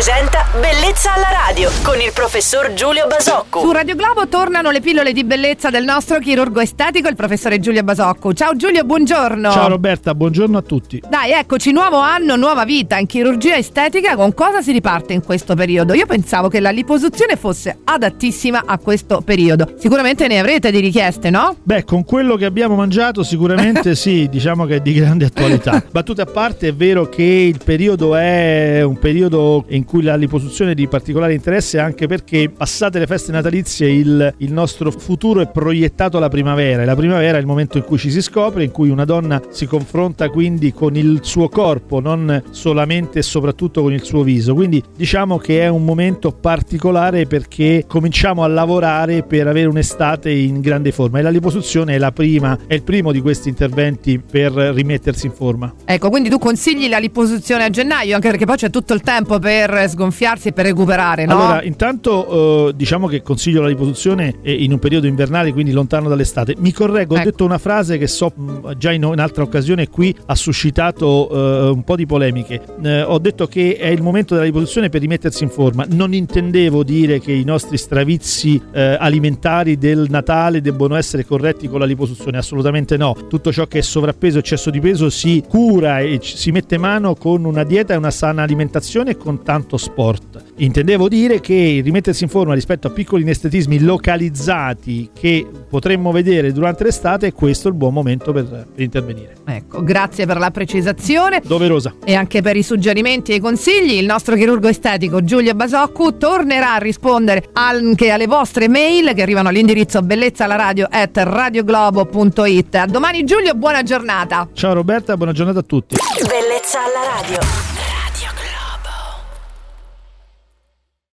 presenta Bellezza alla radio con il professor Giulio Basocco. Su Radio Globo tornano le pillole di bellezza del nostro chirurgo estetico, il professore Giulio Basocco. Ciao Giulio, buongiorno. Ciao Roberta, buongiorno a tutti. Dai, eccoci, nuovo anno, nuova vita in chirurgia estetica. Con cosa si riparte in questo periodo? Io pensavo che la liposuzione fosse adattissima a questo periodo. Sicuramente ne avrete di richieste, no? Beh, con quello che abbiamo mangiato sicuramente sì, diciamo che è di grande attualità. Battute a parte, è vero che il periodo è un periodo in cui la liposuzione è di particolare interesse anche perché passate le feste natalizie il, il nostro futuro è proiettato alla primavera e la primavera è il momento in cui ci si scopre, in cui una donna si confronta quindi con il suo corpo, non solamente e soprattutto con il suo viso. Quindi diciamo che è un momento particolare perché cominciamo a lavorare per avere un'estate in grande forma e la liposuzione è la prima, è il primo di questi interventi per rimettersi in forma. Ecco, quindi tu consigli la liposuzione a gennaio, anche perché poi c'è tutto il tempo per sgonfiarsi e per recuperare, no? Allora, intanto eh, diciamo che consiglio la liposuzione in un periodo invernale, quindi lontano dall'estate. Mi correggo, ecco. ho detto una frase che so già in un'altra occasione qui ha suscitato eh, un po' di polemiche. Eh, ho detto che è il momento della liposuzione per rimettersi in forma. Non intendevo dire che i nostri stravizi eh, alimentari del Natale debbono essere corretti con la liposuzione, assolutamente no. Tutto ciò che è sovrappeso eccesso di peso si cura e si mette mano con una dieta e una sana alimentazione e con tanto sport. Intendevo dire che rimettersi in forma rispetto a piccoli inestetismi localizzati che potremmo vedere durante l'estate è questo il buon momento per, per intervenire. Ecco, grazie per la precisazione. Doverosa. E anche per i suggerimenti e i consigli. Il nostro chirurgo estetico Giulio Basoccu tornerà a rispondere anche alle vostre mail che arrivano all'indirizzo bellezzalaradio at radioglobo.it. A domani Giulio, buona giornata. Ciao Roberta, buona giornata a tutti. Bellezza alla radio.